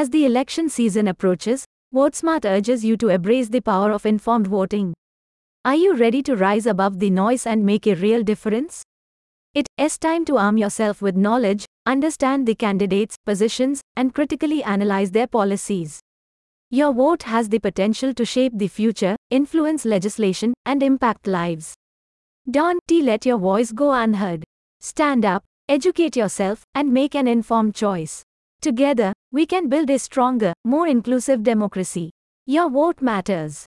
As the election season approaches, VoteSmart urges you to embrace the power of informed voting. Are you ready to rise above the noise and make a real difference? It is time to arm yourself with knowledge, understand the candidates' positions, and critically analyze their policies. Your vote has the potential to shape the future, influence legislation, and impact lives. Don't let your voice go unheard. Stand up, educate yourself, and make an informed choice. Together, we can build a stronger, more inclusive democracy. Your vote matters.